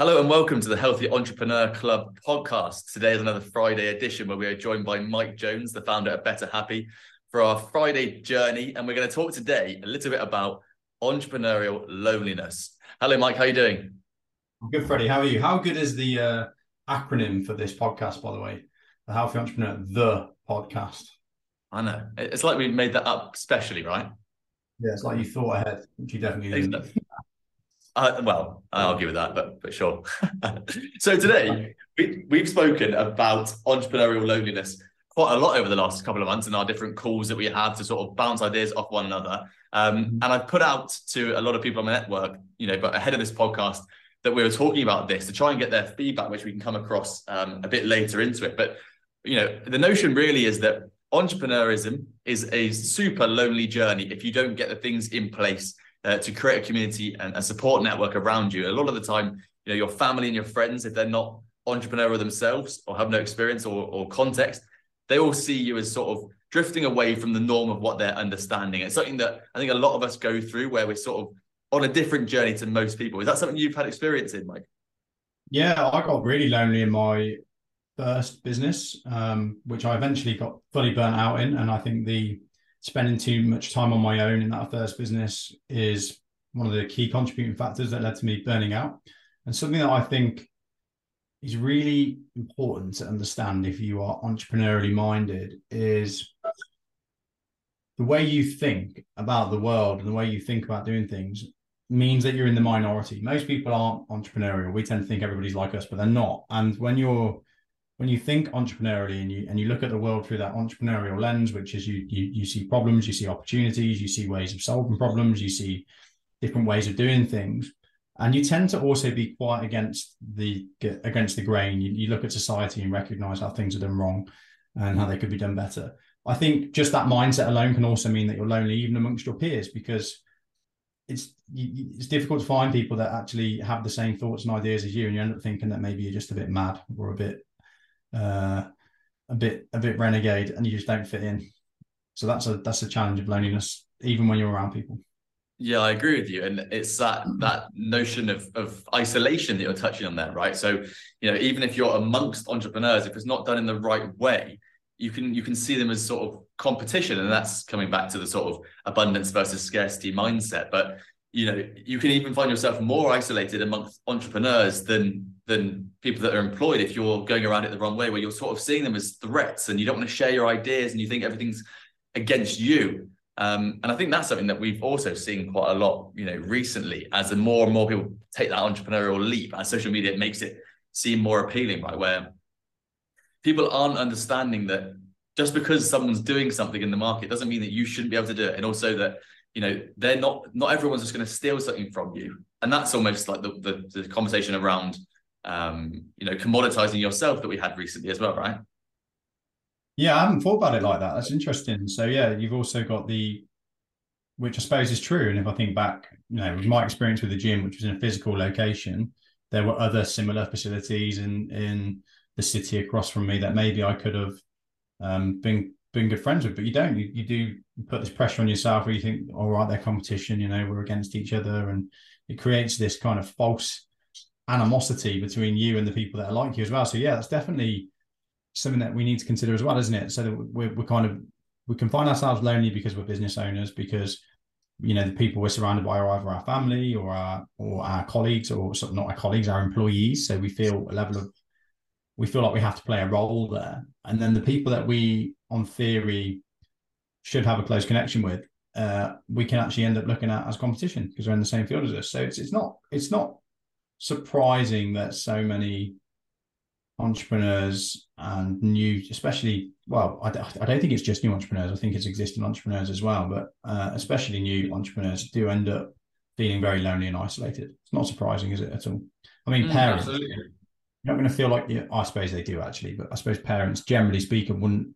Hello and welcome to the Healthy Entrepreneur Club podcast. Today is another Friday edition where we are joined by Mike Jones, the founder of Better Happy, for our Friday journey. And we're going to talk today a little bit about entrepreneurial loneliness. Hello, Mike. How are you doing? I'm good, Freddie. How are you? How good is the uh, acronym for this podcast, by the way? The Healthy Entrepreneur, the podcast. I know. It's like we made that up specially, right? Yeah, it's like you thought ahead, which you definitely didn't. Uh, well, I'll argue with that, but but sure. so today we, we've spoken about entrepreneurial loneliness quite a lot over the last couple of months in our different calls that we have to sort of bounce ideas off one another. Um, mm-hmm. and I've put out to a lot of people on my network, you know, but ahead of this podcast that we were talking about this to try and get their feedback, which we can come across um, a bit later into it. But you know, the notion really is that entrepreneurism is a super lonely journey if you don't get the things in place uh, to create a community and a support network around you. A lot of the time, you know, your family and your friends, if they're not entrepreneurial themselves or have no experience or, or context, they all see you as sort of drifting away from the norm of what they're understanding. It's something that I think a lot of us go through where we're sort of on a different journey to most people. Is that something you've had experience in, Mike? Yeah, I got really lonely in my first business, um, which I eventually got fully burnt out in. And I think the spending too much time on my own in that first business is one of the key contributing factors that led to me burning out. And something that I think is really important to understand if you are entrepreneurially minded is the way you think about the world and the way you think about doing things means that you're in the minority. Most people aren't entrepreneurial. We tend to think everybody's like us, but they're not. And when you're when you think entrepreneurially and you and you look at the world through that entrepreneurial lens, which is you you you see problems, you see opportunities, you see ways of solving problems, you see different ways of doing things, and you tend to also be quite against the against the grain. You, you look at society and recognize how things are done wrong and how they could be done better. I think just that mindset alone can also mean that you're lonely even amongst your peers because it's it's difficult to find people that actually have the same thoughts and ideas as you, and you end up thinking that maybe you're just a bit mad or a bit uh, a bit a bit renegade, and you just don't fit in. So that's a that's a challenge of loneliness, even when you're around people. Yeah, I agree with you, and it's that that notion of of isolation that you're touching on there, right? So you know, even if you're amongst entrepreneurs, if it's not done in the right way, you can you can see them as sort of competition, and that's coming back to the sort of abundance versus scarcity mindset. But you know you can even find yourself more isolated amongst entrepreneurs than than people that are employed if you're going around it the wrong way where you're sort of seeing them as threats and you don't want to share your ideas and you think everything's against you. Um, and i think that's something that we've also seen quite a lot you know recently as the more and more people take that entrepreneurial leap and social media makes it seem more appealing right? Where people aren't understanding that just because someone's doing something in the market doesn't mean that you shouldn't be able to do it. And also that you know they're not not everyone's just going to steal something from you. And that's almost like the the, the conversation around um you know commoditizing yourself that we had recently as well right? Yeah i haven't thought about it like that. That's interesting. So yeah you've also got the which i suppose is true. And if i think back you know with my experience with the gym which was in a physical location there were other similar facilities in in the city across from me that maybe i could have um, been been good friends with, but you don't. You, you do put this pressure on yourself where you think, all right, they're competition, you know, we're against each other. And it creates this kind of false animosity between you and the people that are like you as well. So yeah, that's definitely something that we need to consider as well, isn't it? So that we're, we're kind of we can find ourselves lonely because we're business owners, because you know the people we're surrounded by are either our family or our or our colleagues or sort of not our colleagues, our employees. So we feel a level of we feel like we have to play a role there. And then the people that we, on theory, should have a close connection with, uh, we can actually end up looking at as competition because they're in the same field as us. So it's it's not it's not surprising that so many entrepreneurs and new, especially well, I, I don't think it's just new entrepreneurs. I think it's existing entrepreneurs as well, but uh, especially new entrepreneurs do end up feeling very lonely and isolated. It's not surprising, is it at all? I mean, mm, parents. Absolutely you're not going to feel like you. I suppose they do actually, but I suppose parents, generally speaking, wouldn't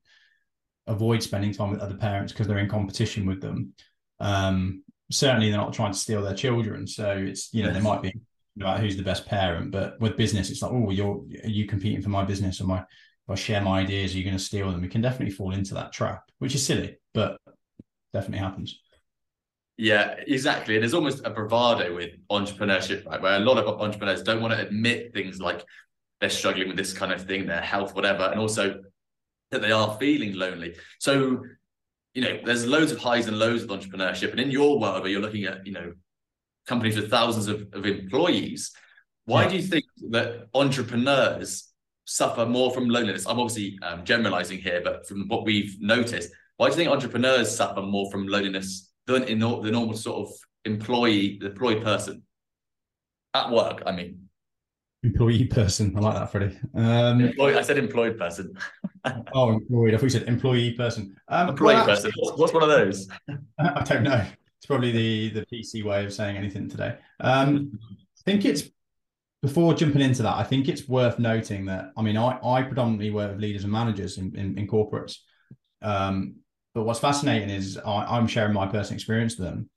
avoid spending time with other parents because they're in competition with them. Um, certainly, they're not trying to steal their children. So it's you know yes. they might be about who's the best parent, but with business, it's like oh, you're are you competing for my business? Or my if I share my ideas, are you going to steal them? We can definitely fall into that trap, which is silly, but definitely happens. Yeah, exactly. And there's almost a bravado with entrepreneurship, right? Where a lot of entrepreneurs don't want to admit things like they're struggling with this kind of thing, their health, whatever, and also that they are feeling lonely. So, you know, there's loads of highs and lows with entrepreneurship. And in your world where you're looking at, you know, companies with thousands of, of employees, why yeah. do you think that entrepreneurs suffer more from loneliness? I'm obviously um, generalizing here, but from what we've noticed, why do you think entrepreneurs suffer more from loneliness than in the normal sort of employee, the employed person at work? I mean, employee person. I like that, Freddie. Um, employed, I said employed person. oh, employed. I thought you said employee person. Um, employee well, person. What's, what's, one of those? I don't know. It's probably the the PC way of saying anything today. Um, I think it's before jumping into that. I think it's worth noting that I mean I I predominantly work with leaders and managers in in, in corporates. Um, but what's fascinating is I, I'm sharing my personal experience with them,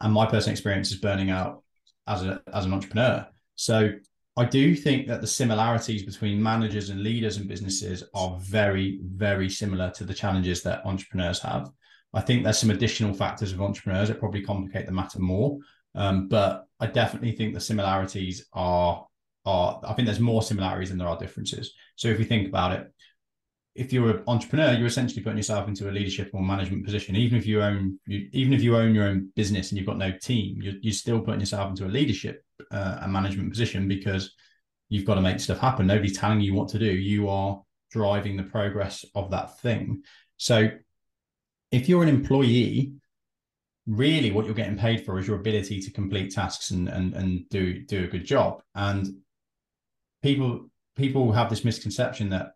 and my personal experience is burning out as a as an entrepreneur. So I do think that the similarities between managers and leaders and businesses are very, very similar to the challenges that entrepreneurs have. I think there's some additional factors of entrepreneurs that probably complicate the matter more. Um, but I definitely think the similarities are are I think there's more similarities than there are differences. So if you think about it, if you're an entrepreneur, you're essentially putting yourself into a leadership or management position. Even if you own, you, even if you own your own business and you've got no team, you're, you're still putting yourself into a leadership uh, a management position because you've got to make stuff happen. Nobody's telling you what to do. You are driving the progress of that thing. So if you're an employee, really what you're getting paid for is your ability to complete tasks and and, and do do a good job. And people people have this misconception that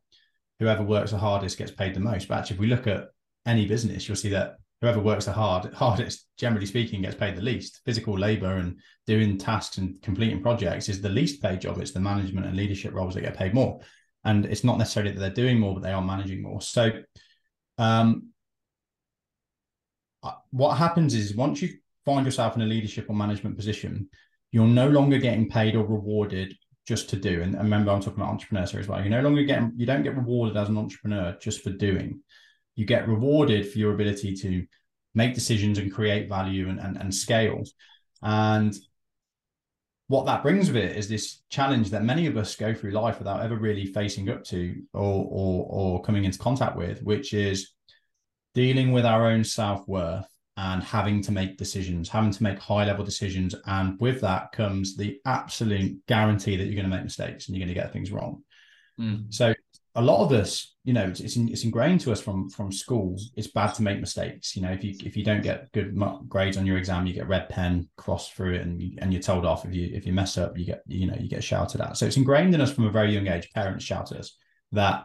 whoever works the hardest gets paid the most. But actually, if we look at any business, you'll see that whoever works the hard hardest, generally speaking, gets paid the least. Physical labor and doing tasks and completing projects is the least paid job. It's the management and leadership roles that get paid more. And it's not necessarily that they're doing more, but they are managing more. So um, what happens is once you find yourself in a leadership or management position, you're no longer getting paid or rewarded just to do. And, remember, I'm talking about entrepreneurs here as well. You're no longer get you don't get rewarded as an entrepreneur just for doing you get rewarded for your ability to make decisions and create value and, and, and scale. And what that brings with it is this challenge that many of us go through life without ever really facing up to or, or, or coming into contact with, which is dealing with our own self worth and having to make decisions, having to make high level decisions. And with that comes the absolute guarantee that you're going to make mistakes and you're going to get things wrong. Mm. So a lot of us, you know, it's, it's, it's ingrained to us from from school. It's bad to make mistakes. You know, if you if you don't get good grades on your exam, you get red pen crossed through it, and you, and you're told off. If you if you mess up, you get you know you get shouted at. So it's ingrained in us from a very young age. Parents shout at us that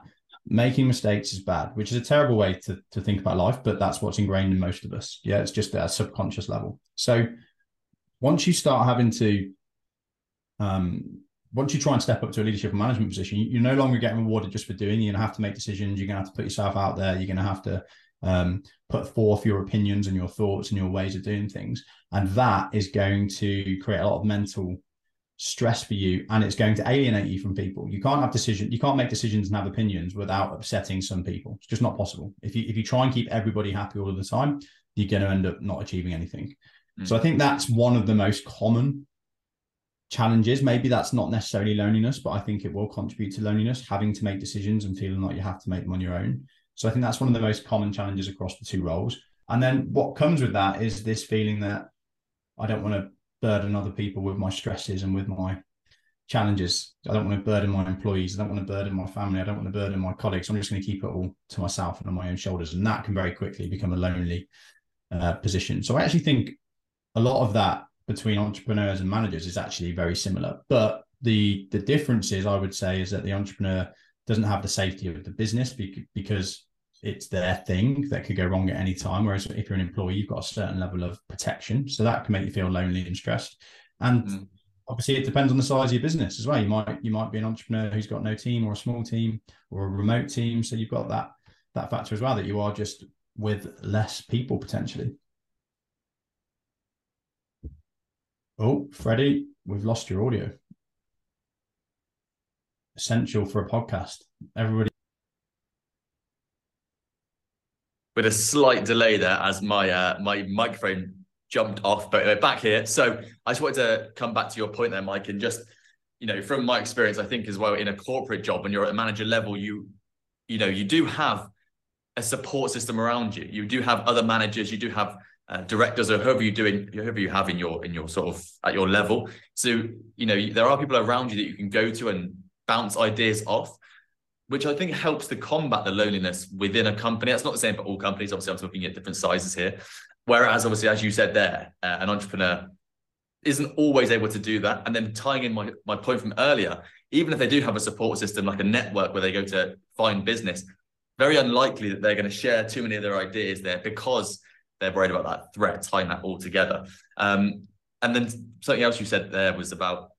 making mistakes is bad, which is a terrible way to to think about life. But that's what's ingrained in most of us. Yeah, it's just at a subconscious level. So once you start having to um once you try and step up to a leadership and management position, you're no longer getting rewarded just for doing. You're going to have to make decisions. You're going to have to put yourself out there. You're going to have to um, put forth your opinions and your thoughts and your ways of doing things, and that is going to create a lot of mental stress for you, and it's going to alienate you from people. You can't have decision. You can't make decisions and have opinions without upsetting some people. It's just not possible. If you if you try and keep everybody happy all of the time, you're going to end up not achieving anything. Mm. So I think that's one of the most common challenges. Maybe that's not necessarily loneliness, but I think it will contribute to loneliness, having to make decisions and feeling like you have to make them on your own. So I think that's one of the most common challenges across the two roles. And then what comes with that is this feeling that I don't want to burden other people with my stresses and with my challenges. I don't want to burden my employees. I don't want to burden my family. I don't want to burden my colleagues. I'm just going to keep it all to myself and on my own shoulders. And that can very quickly become a lonely uh, position. So I actually think a lot of that between entrepreneurs and managers is actually very similar. But the the difference is, I would say, is that the entrepreneur doesn't have the safety of the business because it's their thing that could go wrong at any time. Whereas if you're an employee, you've got a certain level of protection, so that can make you feel lonely and stressed. And mm. obviously, it depends on the size of your business as well. You might you might be an entrepreneur who's got no team or a small team or a remote team, so you've got that that factor as well that you are just with less people potentially. Oh, Freddie, we've lost your audio. Essential for a podcast. Everybody. With a slight delay there, as my uh, my microphone jumped off, but uh, back here. So I just wanted to come back to your point there, Mike, and just you know, from my experience, I think as well in a corporate job, when you're at a manager level, you you know, you do have a support system around you. You do have other managers, you do have uh, directors or whoever you doing, whoever you have in your in your sort of at your level. So you know, there are people around you that you can go to and bounce ideas off which I think helps to combat the loneliness within a company. That's not the same for all companies. Obviously, I'm talking at different sizes here. Whereas, obviously, as you said there, uh, an entrepreneur isn't always able to do that. And then tying in my, my point from earlier, even if they do have a support system like a network where they go to find business, very unlikely that they're going to share too many of their ideas there because they're worried about that threat, tying that all together. Um, and then something else you said there was about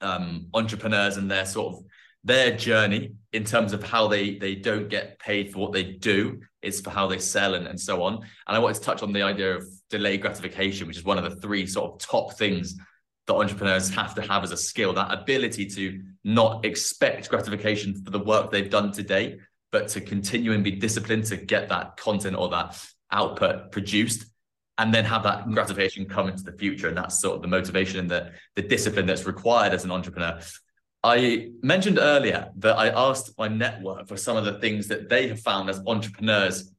um, entrepreneurs and their sort of their journey in terms of how they they don't get paid for what they do is for how they sell and, and so on. And i wanted to touch on the idea of delayed gratification which is one of the three sort of top things that entrepreneurs have to have as a skill that ability to not expect gratification for the work they've done today but to continue and be disciplined to get that content or that output produced and then have that gratification come into the future. And that's sort of the motivation and the, the discipline that's required as an entrepreneur I mentioned earlier that I asked my network for some of the things that they have found as entrepreneurs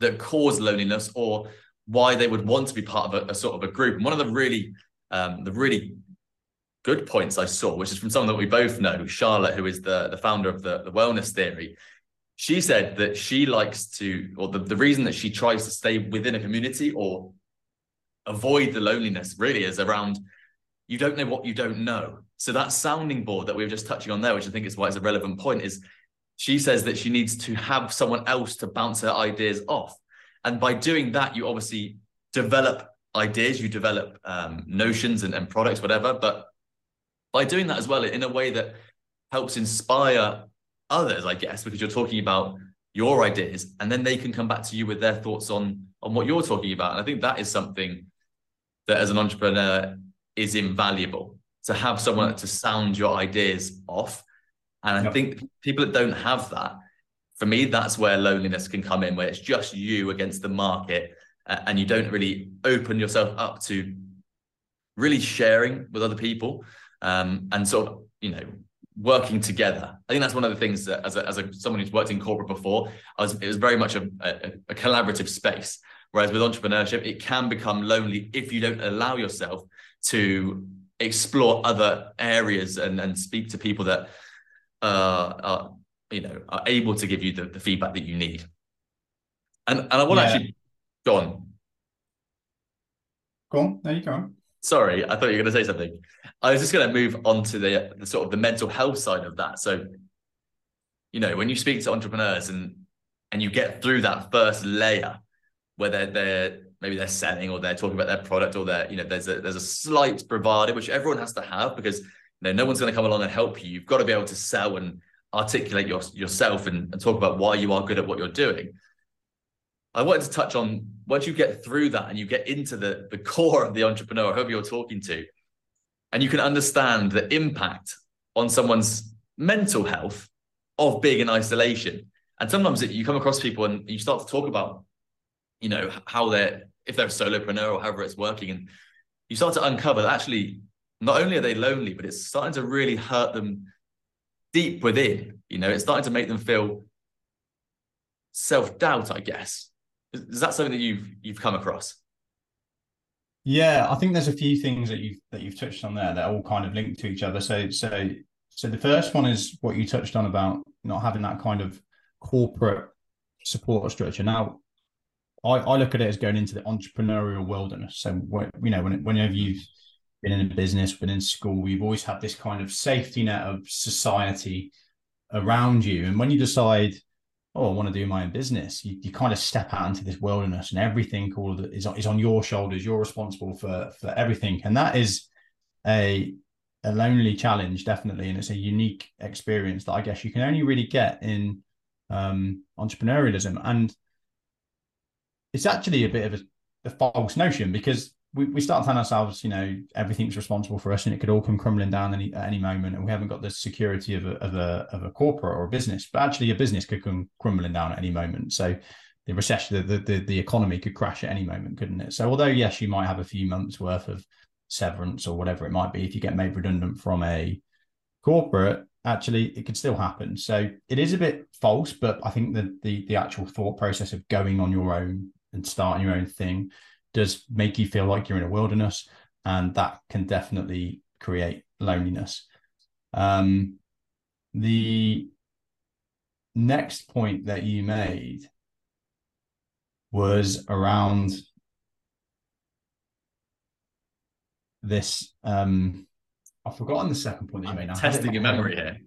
that cause loneliness or why they would want to be part of a, a sort of a group. And one of the really, um, the really good points I saw, which is from someone that we both know, Charlotte, who is the, the founder of the, the wellness theory. She said that she likes to, or the, the reason that she tries to stay within a community or avoid the loneliness really is around you don't know what you don't know. So that sounding board that we were just touching on there, which I think is why it's a relevant point, is she says that she needs to have someone else to bounce her ideas off. And by doing that, you obviously develop ideas, you develop um, notions and, and products, whatever. But by doing that as well, in a way that helps inspire others, I guess, because you're talking about your ideas and then they can come back to you with their thoughts on on what you're talking about. And I think that is something that as an entrepreneur is invaluable to have someone to sound your ideas off. And I yep. think people that don't have that, for me, that's where loneliness can come in, where it's just you against the market uh, and you don't really open yourself up to really sharing with other people um, and sort of, you know, working together. I think that's one of the things that as a, as a someone who's worked in corporate before, was, it was very much a, a, a collaborative space. Whereas with entrepreneurship, it can become lonely if you don't allow yourself to explore other areas and, and speak to people that uh, are you know are able to give you the, the feedback that you need. And and I want yeah. to actually go on. Go on, there you go. Sorry, I thought you were going to say something. I was just going to move on to the, the sort of the mental health side of that. So, you know, when you speak to entrepreneurs and and you get through that first layer where they're, they're maybe they're selling or they're talking about their product or they're, you know, there's a there's a slight bravado, which everyone has to have because you know, no one's going to come along and help you. You've got to be able to sell and articulate your, yourself and, and talk about why you are good at what you're doing. I wanted to touch on once you get through that and you get into the, the core of the entrepreneur, whoever you're talking to, and you can understand the impact on someone's mental health of being in isolation. And sometimes you come across people and you start to talk about, you know, how they're if they're a solopreneur or however it's working, and you start to uncover that actually not only are they lonely, but it's starting to really hurt them deep within. You know, it's starting to make them feel self-doubt, I guess. Is, is that something that you've you've come across? Yeah, I think there's a few things that you've that you've touched on there that all kind of linked to each other. So so so the first one is what you touched on about not having that kind of corporate support structure. Now, I, I look at it as going into the entrepreneurial wilderness. So, you know, when, whenever you've been in a business, been in school, you've always had this kind of safety net of society around you. And when you decide, oh, I want to do my own business, you, you kind of step out into this wilderness and everything is, is on your shoulders. You're responsible for, for everything. And that is a, a lonely challenge, definitely. And it's a unique experience that I guess you can only really get in um, entrepreneurialism. And it's actually a bit of a, a false notion because we, we start telling ourselves, you know, everything's responsible for us and it could all come crumbling down any, at any moment. And we haven't got the security of a, of a, of a corporate or a business, but actually a business could come crumbling down at any moment. So the recession, the, the the economy could crash at any moment, couldn't it? So although yes, you might have a few months worth of severance or whatever it might be if you get made redundant from a corporate, actually it could still happen. So it is a bit false, but I think that the the actual thought process of going on your own and starting your own thing does make you feel like you're in a wilderness, and that can definitely create loneliness. Um, the next point that you made was around this um I've forgotten the second point that you made now. Testing your memory here.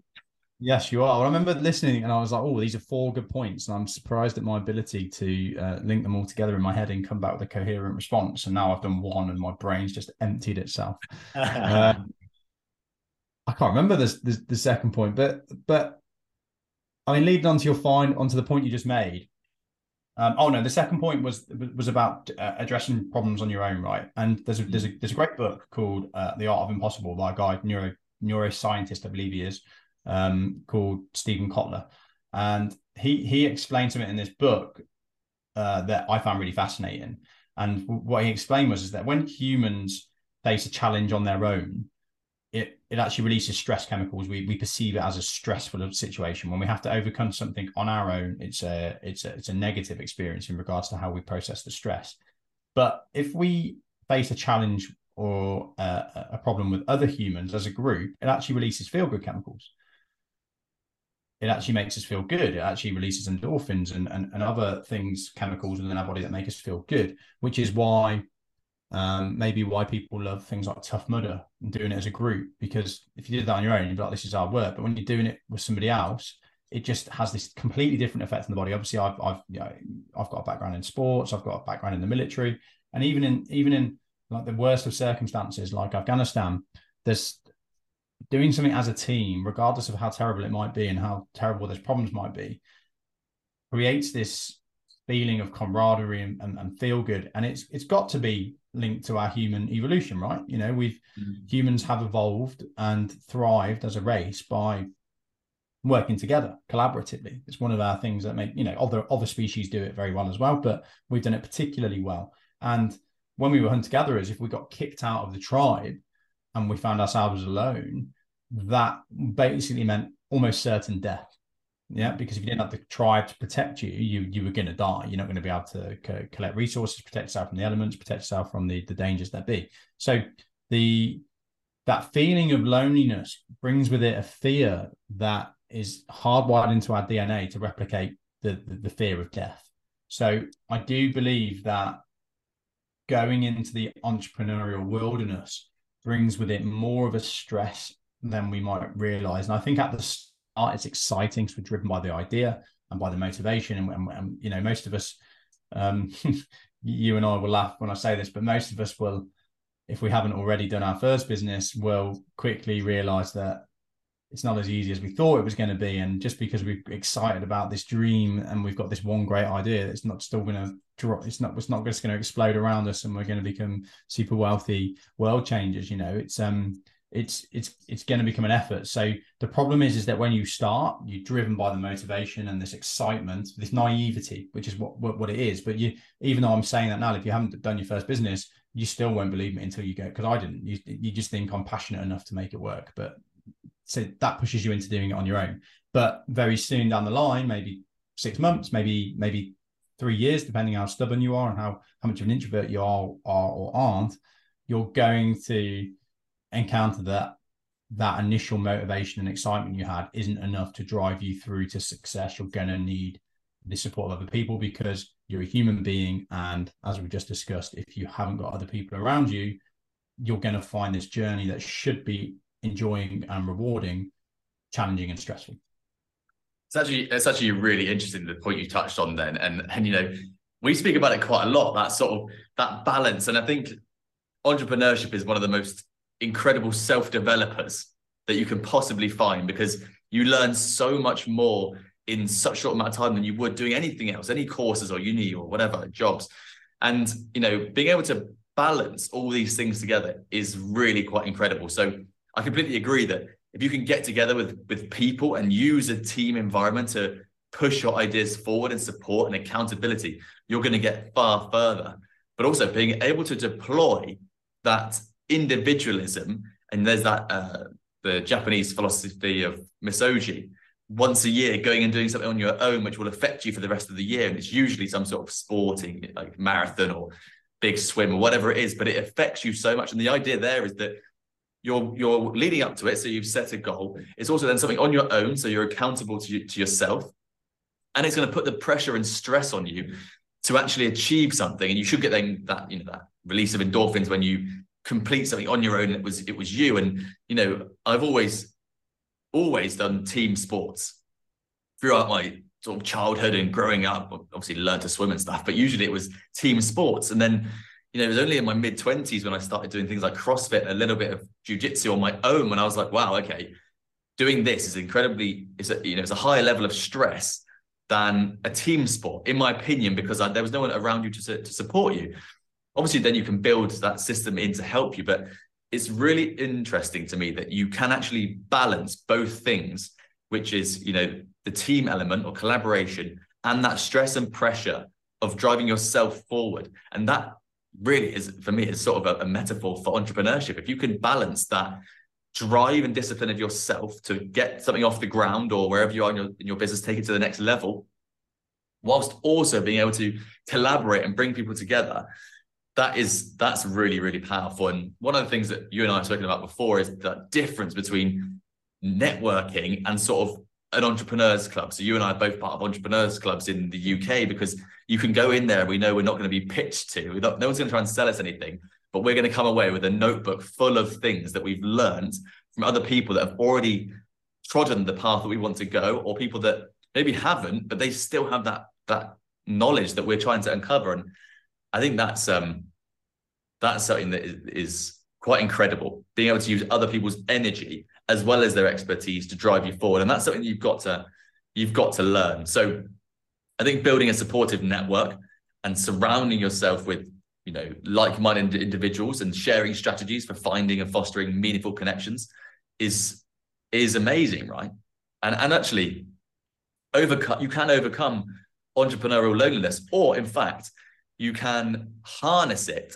Yes, you are. I remember listening and I was like, oh, these are four good points. And I'm surprised at my ability to uh, link them all together in my head and come back with a coherent response. And now I've done one and my brain's just emptied itself. uh, I can't remember this, this, the second point, but but I mean, leading on to your fine onto the point you just made. Um, oh no, the second point was was about uh, addressing problems on your own, right? And there's a there's a there's a great book called uh, The Art of Impossible by a guy neuro neuroscientist, I believe he is, um, called Steven Kotler, and he he explained it in this book uh, that I found really fascinating. And what he explained was is that when humans face a challenge on their own, it it actually releases stress chemicals. We we perceive it as a stressful situation. When we have to overcome something on our own, it's a it's a it's a negative experience in regards to how we process the stress. But if we face a challenge or a, a problem with other humans as a group, it actually releases feel good chemicals. It actually makes us feel good. It actually releases endorphins and, and, and other things, chemicals within our body that make us feel good, which is why um, maybe why people love things like Tough Mudder and doing it as a group. Because if you did that on your own, you'd be like, this is hard work. But when you're doing it with somebody else, it just has this completely different effect on the body. Obviously, I've I've you know, I've got a background in sports, I've got a background in the military, and even in even in like the worst of circumstances, like Afghanistan, there's doing something as a team, regardless of how terrible it might be and how terrible those problems might be, creates this feeling of camaraderie and, and, and feel good. And it's it's got to be linked to our human evolution, right? You know, we've mm-hmm. humans have evolved and thrived as a race by working together collaboratively. It's one of our things that make, you know, other other species do it very well as well, but we've done it particularly well. And when we were hunter gatherers, if we got kicked out of the tribe and we found ourselves alone, that basically meant almost certain death yeah, because if you didn't have the tribe to protect you, you you were going to die. You're not going to be able to co- collect resources, protect yourself from the elements, protect yourself from the the dangers that be. So the that feeling of loneliness brings with it a fear that is hardwired into our DNA to replicate the, the, the fear of death. So I do believe that going into the entrepreneurial wilderness brings with it more of a stress than we might realize. And I think at the start, it's exciting because we're driven by the idea and by the motivation. And, and, and you know, most of us, um, you and I will laugh when I say this, but most of us will, if we haven't already done our first business, will quickly realize that it's not as easy as we thought it was going to be. And just because we're excited about this dream and we've got this one great idea, it's not still going to drop. It's not. It's not just going to explode around us, and we're going to become super wealthy world changers. You know, it's um, it's it's it's going to become an effort. So the problem is is that when you start, you're driven by the motivation and this excitement, this naivety, which is what what, what it is. But you, even though I'm saying that now, if you haven't done your first business, you still won't believe me until you go. Because I didn't. You you just think I'm passionate enough to make it work, but so that pushes you into doing it on your own. But very soon down the line, maybe six months, maybe maybe three years, depending how stubborn you are and how how much of an introvert you are, are or aren't, you're going to encounter that that initial motivation and excitement you had isn't enough to drive you through to success, you're going to need the support of other people because you're a human being. And as we've just discussed, if you haven't got other people around you, you're going to find this journey that should be enjoying and rewarding, challenging and stressful. It's actually it's actually really interesting the point you touched on then, and and you know we speak about it quite a lot that sort of that balance, and I think entrepreneurship is one of the most incredible self developers that you can possibly find because you learn so much more in such a short amount of time than you would doing anything else, any courses or uni or whatever jobs. And you know, being able to balance all these things together is really quite incredible. So I completely agree that if you can get together with with people and use a team environment to push your ideas forward and support and accountability, you're going to get far further. But also being able to deploy that individualism, and there's that uh, the Japanese philosophy of misogi, once a year going and doing something on your own which will affect you for the rest of the year and it's usually some sort of sporting like marathon or big swim or whatever it is but it affects you so much. And the idea there is that you're you're leading up to it so you've set a goal. It's also then something on your own so you're accountable to, to yourself. And it's going to put the pressure and stress on you to actually achieve something. And you should get then that you know that release of endorphins when you complete something on your own it was it was you and you know i've always always done team sports throughout my sort of childhood and growing up. Obviously, learned to swim and stuff, but usually it was team sports. And then, you know, it was only in my mid twenties when I started doing things like CrossFit, and a little bit of jujitsu on my own. When I was like, wow, okay, doing this is incredibly, it's a you know, it's a higher level of stress than a team sport, in my opinion, because I, there was no one around you to to support you. Obviously, then you can build that system in to help you, but it's really interesting to me that you can actually balance both things, which is, you know, the team element or collaboration and that stress and pressure of driving yourself forward. And that really is, for me, is sort of a, a metaphor for entrepreneurship. If you can balance that drive and discipline of yourself to get something off the ground or wherever you are in your, in your business, take it to the next level, whilst also being able to collaborate and bring people together that is that's really really powerful. And one of the things that you and i have spoken about before is that difference between networking and sort of an entrepreneurs club. So you and i are both part of entrepreneurs clubs in the uk because you can go in there we know we're not going to be pitched to. Not, no one's going to try and sell us anything but we're going to come away with a notebook full of things that we've learned from other people that have already trodden the path that we want to go or people that maybe haven't but they still have that that knowledge that we're trying to uncover. And I think that's um that's something that is, is quite incredible. Being able to use other people's energy as well as their expertise to drive you forward, and that's something you've got to you've got to learn. So, I think building a supportive network and surrounding yourself with you know like-minded individuals and sharing strategies for finding and fostering meaningful connections is is amazing, right? And and actually, overcome you can overcome entrepreneurial loneliness, or in fact, you can harness it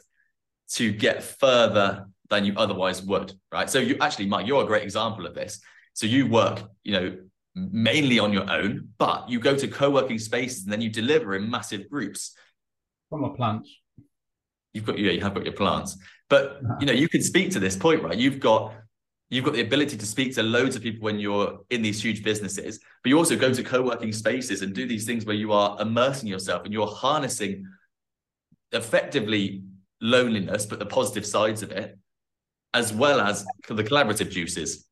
to get further than you otherwise would, right? So you actually, Mike, you're a great example of this. So you work, you know, mainly on your own, but you go to co-working spaces and then you deliver in massive groups. From my plants. You've got yeah, you have got your plants. But you know, you can speak to this point, right? You've got you've got the ability to speak to loads of people when you're in these huge businesses, but you also go to co-working spaces and do these things where you are immersing yourself and you're harnessing effectively loneliness, but the positive sides of it, as well as the collaborative juices.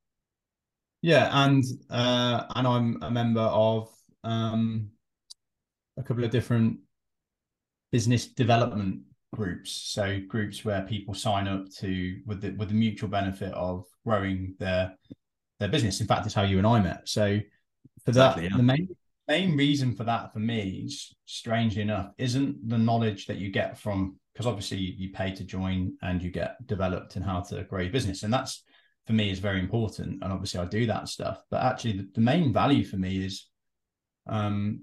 Yeah, and uh, and I'm a member of um, a couple of different business development groups. So groups where people sign up to with the with the mutual benefit of growing their their business. In fact, it's how you and I met. So for exactly, that, yeah. the main main reason for that for me, strangely enough, isn't the knowledge that you get from because obviously you, pay to join and you get developed in how to grow your business, and that's for me is very important. And obviously I do that stuff, but actually the, the main value for me is um,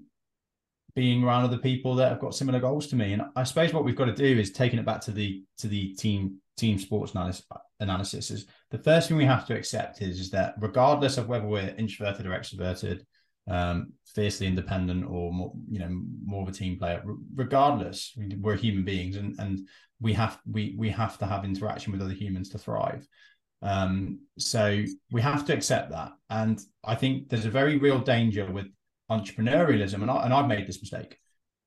being around other people that have got similar goals to me. And I suppose what we've got to do is taking it back to the to the team team sports analysis, analysis is the first thing we have to accept is, is that regardless of whether we're introverted or extroverted, um, fiercely independent or more, you know, more of a team player. regardless, we're human beings, and and we have we we have to have interaction with other humans to thrive. Um, so we have to accept that, and I think there's a very real danger with entrepreneurialism, and I, and I've made this mistake.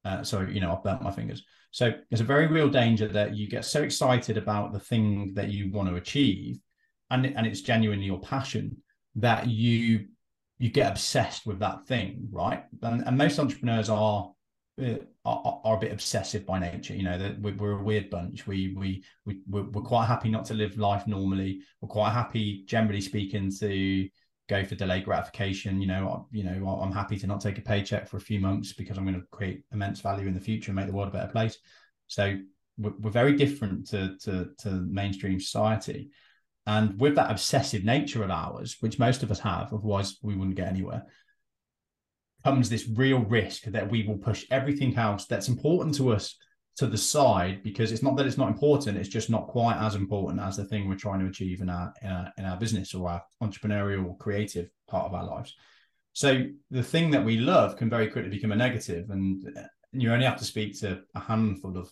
Uh, so you know, I've burnt my fingers. So there's a very real danger that you get so excited about the thing that you want to achieve, and and it's genuinely your passion that you you get obsessed with that thing, right? And, and most entrepreneurs are, uh, are, are a bit obsessive by nature. You know, that we're a weird bunch. We we we we're quite happy not to live life normally. We're quite happy, generally speaking, to go for delayed gratification. You know, you know, I'm happy to not take a paycheck for a few months because I'm going to create immense value in the future and make the world a better place. So we're, we're very different to to to mainstream society. And with that obsessive nature of ours, which most of us have, otherwise we wouldn't get anywhere, comes this real risk that we will push everything else that's important to us to the side because it's not that it's not important it's just not quite as important as the thing we're trying to achieve in our in our, in our business or our entrepreneurial or creative part of our lives. So the thing that we love can very quickly become a negative and you only have to speak to a handful of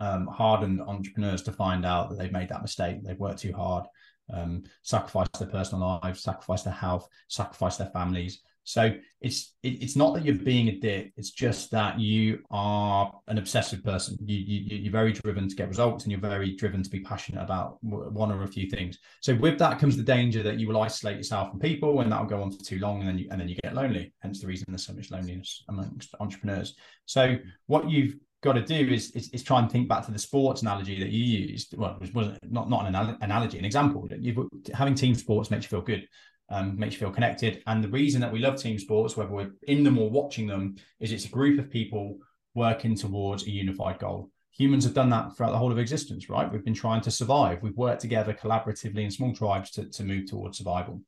um, hardened entrepreneurs to find out that they've made that mistake they've worked too hard um, sacrificed their personal lives sacrificed their health sacrificed their families so it's it, it's not that you're being a dick. It's just that you are an obsessive person. You, you you're very driven to get results, and you're very driven to be passionate about one or a few things. So with that comes the danger that you will isolate yourself from people, and that will go on for too long, and then you and then you get lonely. Hence the reason there's so much loneliness amongst entrepreneurs. So what you've got to do is, is, is try and think back to the sports analogy that you used. Well, it was not not not an analogy, an example. You've, having team sports makes you feel good um, makes you feel connected. And the reason that we love team sports, whether we're in them or watching them, is it's a group of people working towards a unified goal. Humans have done that throughout the whole of existence, right? We've been trying to survive. We've worked together collaboratively in small tribes to, to move towards survival.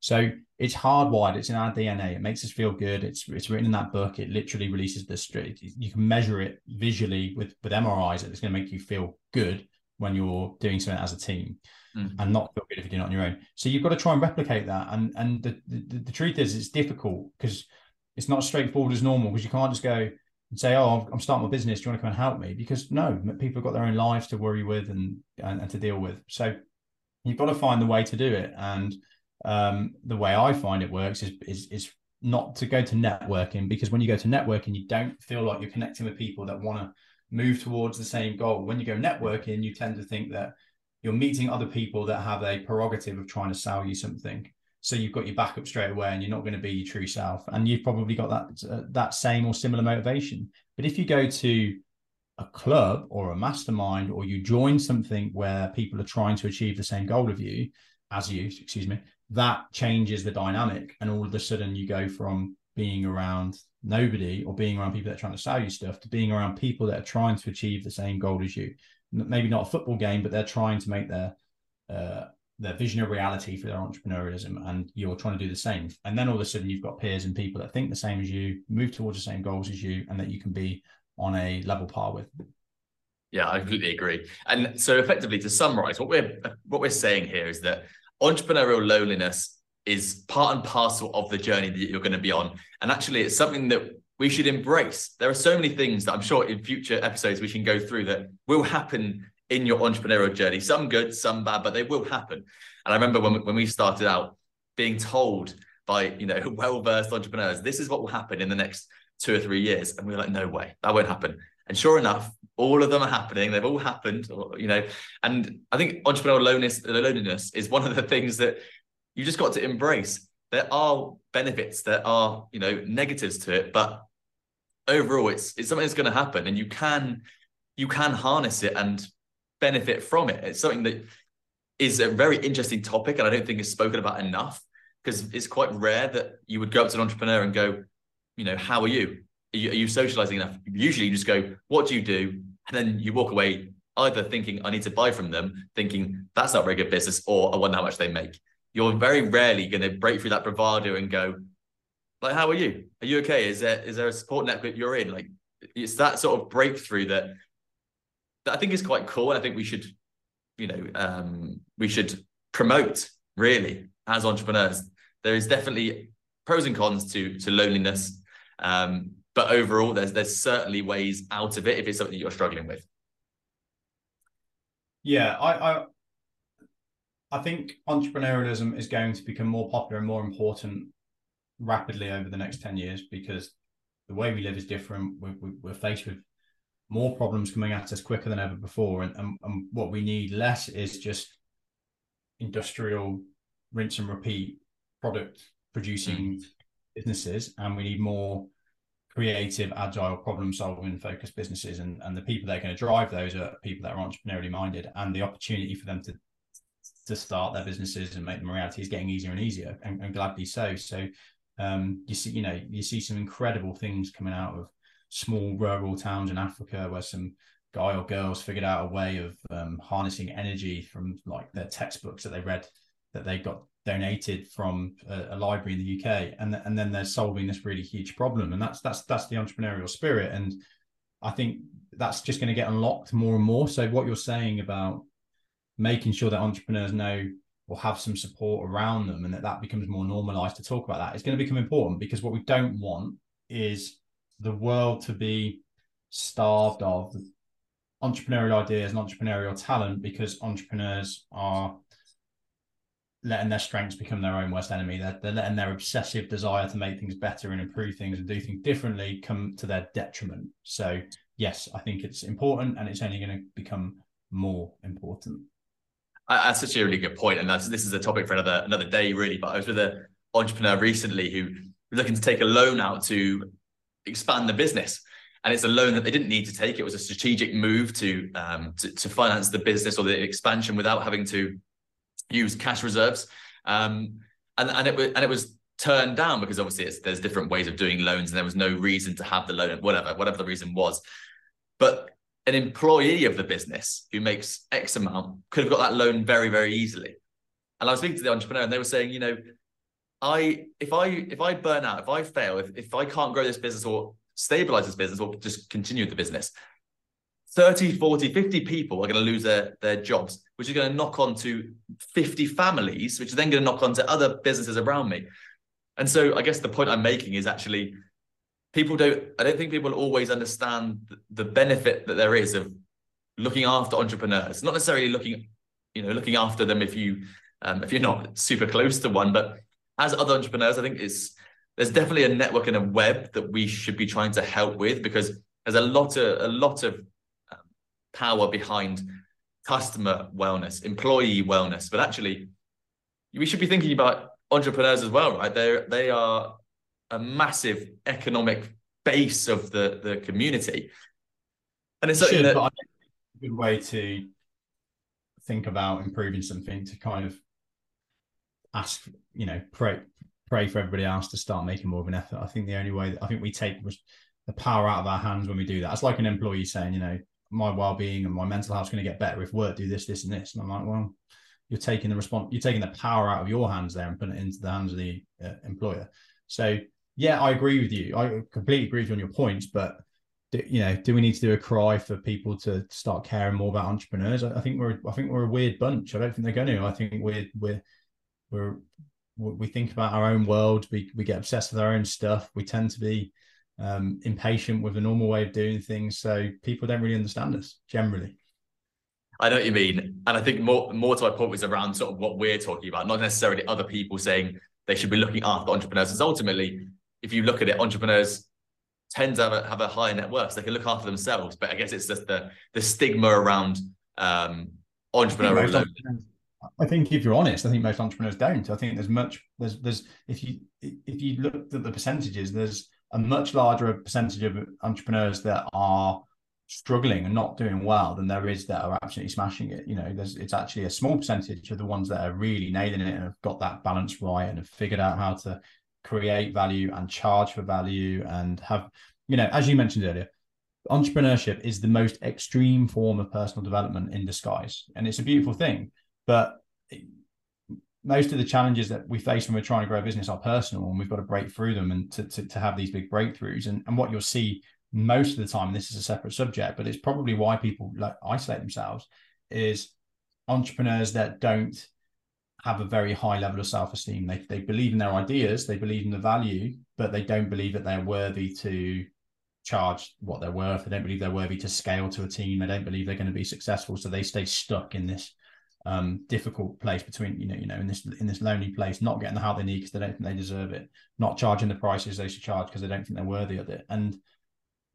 So it's hardwired. It's in our DNA. It makes us feel good. It's it's written in that book. It literally releases the street. You can measure it visually with with MRIs. It's going to make you feel good when you're doing something as a team mm. and not feel good if you're doing it on your own. So you've got to try and replicate that. And and the the, the truth is, it's difficult because it's not straightforward as normal because you can't just go and say, "Oh, I'm starting my business. Do you want to come and help me?" Because no, people have got their own lives to worry with and and, and to deal with. So you've got to find the way to do it. And um, the way I find it works is is is not to go to networking because when you go to networking, you don't feel like you're connecting with people that want to move towards the same goal. When you go networking, you tend to think that you're meeting other people that have a prerogative of trying to sell you something. So you've got your backup straight away, and you're not going to be your true self. And you've probably got that uh, that same or similar motivation. But if you go to a club or a mastermind, or you join something where people are trying to achieve the same goal of you as you, excuse me, that changes the dynamic, and all of a sudden you go from being around nobody or being around people that are trying to sell you stuff to being around people that are trying to achieve the same goal as you maybe not a football game, but they're trying to make their uh, their vision of reality for their entrepreneurialism, and you're trying to do the same. And then all of a sudden, you've got peers and people that think the same as you, move towards the same goals as you, and that you can be on a level par with. Yeah, I completely agree. And so, effectively, to summarize, what we're what we're saying here is that entrepreneurial loneliness is part and parcel of the journey that you're going to be on, and actually, it's something that we should embrace. There are so many things that I'm sure in future episodes we can go through that will happen in your entrepreneurial journey. Some good, some bad, but they will happen. And I remember when, when we started out being told by, you know, well-versed entrepreneurs, this is what will happen in the next two or three years. And we were like, no way, that won't happen. And sure enough, all of them are happening. They've all happened, you know. And I think entrepreneurial loneliness, loneliness is one of the things that you just got to embrace there are benefits, there are you know negatives to it, but overall, it's it's something that's going to happen, and you can you can harness it and benefit from it. It's something that is a very interesting topic, and I don't think is spoken about enough because it's quite rare that you would go up to an entrepreneur and go, you know, how are you? Are you, are you socializing enough? Usually, you just go, what do you do? And then you walk away either thinking I need to buy from them, thinking that's not very good business, or I wonder how much they make you're very rarely going to break through that bravado and go, like, how are you? Are you okay? Is there is there a support network you're in? Like, it's that sort of breakthrough that that I think is quite cool, and I think we should, you know, um, we should promote really as entrepreneurs. There is definitely pros and cons to to loneliness, um, but overall, there's there's certainly ways out of it if it's something you're struggling with. Yeah, I, I I think entrepreneurialism is going to become more popular and more important rapidly over the next 10 years because the way we live is different. We're, we're faced with more problems coming at us quicker than ever before. And, and, and what we need less is just industrial rinse and repeat product producing mm. businesses. And we need more creative, agile, problem solving focused businesses. And, and the people that are going to drive those are people that are entrepreneurially minded and the opportunity for them to to start their businesses and make them a reality is getting easier and easier, and, and gladly so. So um, you see, you know, you see some incredible things coming out of small rural towns in Africa where some guy or girls figured out a way of um, harnessing energy from like their textbooks that they read that they got donated from a, a, library in the UK, and and then they're solving this really huge problem, and that's that's that's the entrepreneurial spirit, and I think that's just going to get unlocked more and more. So what you're saying about making sure that entrepreneurs know or have some support around them, and that that becomes more normalized to talk about that is going to become important because what we don't want is the world to be starved of entrepreneurial ideas and entrepreneurial talent because entrepreneurs are letting their strengths become their own worst enemy. They're, they're letting their obsessive desire to make things better and improve things and do things differently come to their detriment. So, yes, I think it's important and it's only going to become more important. That's such a really good point, and that's this is a topic for another another day, really. But I was with an entrepreneur recently who was looking to take a loan out to expand the business, and it's a loan that they didn't need to take. It was a strategic move to um, to, to finance the business or the expansion without having to use cash reserves. Um, and, and it was and it was turned down because obviously there's different ways of doing loans and there was no reason to have the loan, whatever, whatever the reason was. But an employee of the business who makes X amount could have got that loan very, very easily. And I was speaking to the entrepreneur and they were saying, you know, I if I if I burn out, if I fail, if, if I can't grow this business or stabilize this business or just continue the business, 30, 40, 50 people are going to lose their, their jobs, which is going to knock on to 50 families, which is then going to knock on to other businesses around me. And so I guess the point I'm making is actually people don't, I don't think people always understand the benefit that there is of looking after entrepreneurs, not necessarily looking, you know, looking after them if you, um, if you're not super close to one, but as other entrepreneurs, I think it's, there's definitely a network and a web that we should be trying to help with because there's a lot of, a lot of um, power behind customer wellness, employee wellness. But actually, we should be thinking about entrepreneurs as well, right? They they are a massive economic base of the the community, and it's something that a good way to think about improving something to kind of ask, you know, pray pray for everybody else to start making more of an effort. I think the only way that I think we take the power out of our hands when we do that. It's like an employee saying, you know, my well-being and my mental health is going to get better if work do this, this, and this. And I'm like, well, you're taking the response, you're taking the power out of your hands there and putting it into the hands of the uh, employer. So yeah, I agree with you. I completely agree with you on your points, but you know, do we need to do a cry for people to start caring more about entrepreneurs? I, I think we're, I think we're a weird bunch. I don't think they're going to. I think we're, we're, we're, we think about our own world. We we get obsessed with our own stuff. We tend to be um, impatient with the normal way of doing things. So people don't really understand us generally. I know what you mean. And I think more more to my point was around sort of what we're talking about, not necessarily other people saying they should be looking after entrepreneurs. Because ultimately, if you look at it, entrepreneurs tend to have a, have a higher net worth. So they can look after themselves. But I guess it's just the the stigma around um, entrepreneurial I think if you're honest, I think most entrepreneurs don't. I think there's much there's there's if you if you look at the percentages, there's a much larger percentage of entrepreneurs that are struggling and not doing well than there is that are absolutely smashing it. You know, there's it's actually a small percentage of the ones that are really nailing it and have got that balance right and have figured out how to create value and charge for value and have, you know, as you mentioned earlier, entrepreneurship is the most extreme form of personal development in disguise. And it's a beautiful thing. But most of the challenges that we face when we're trying to grow a business are personal and we've got to break through them and to, to, to have these big breakthroughs. And, and what you'll see most of the time this is a separate subject but it's probably why people like isolate themselves is entrepreneurs that don't have a very high level of self-esteem. They, they believe in their ideas they believe in the value but they don't believe that they're worthy to charge what they're worth. They don't believe they're worthy to scale to a team. They don't believe they're going to be successful so they stay stuck in this um, difficult place between you know you know in this in this lonely place, not getting the help they need because they don't think they deserve it, not charging the prices they should charge because they don't think they're worthy of it, and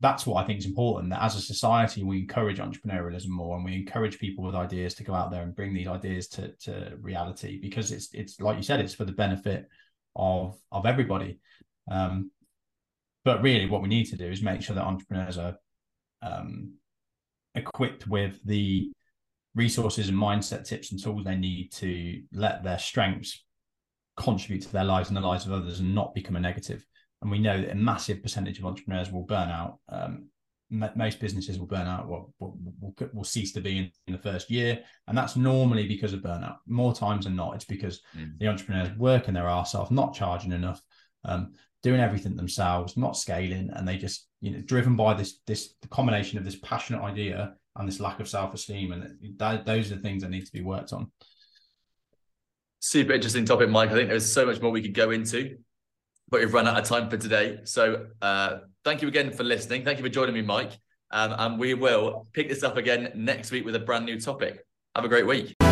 that's what I think is important. That as a society, we encourage entrepreneurialism more, and we encourage people with ideas to go out there and bring these ideas to to reality because it's it's like you said, it's for the benefit of of everybody. Um, but really, what we need to do is make sure that entrepreneurs are um, equipped with the resources and mindset tips and tools they need to let their strengths contribute to their lives and the lives of others and not become a negative. And we know that a massive percentage of entrepreneurs will burn out um, most businesses will burn out will, will, will, will cease to be in, in, the first year and that's normally because of burnout more times than not it's because mm. the entrepreneurs work working their arse off not charging enough um, doing everything themselves not scaling and they just you know driven by this this combination of this passionate idea and this lack of self-esteem and that, those are the things that need to be worked on super interesting topic mike i think there's so much more we could go into but we've run out of time for today so uh, thank you again for listening. Thank you for joining me, Mike. Um, and we will pick this up again next week with a brand new topic. Have a great week.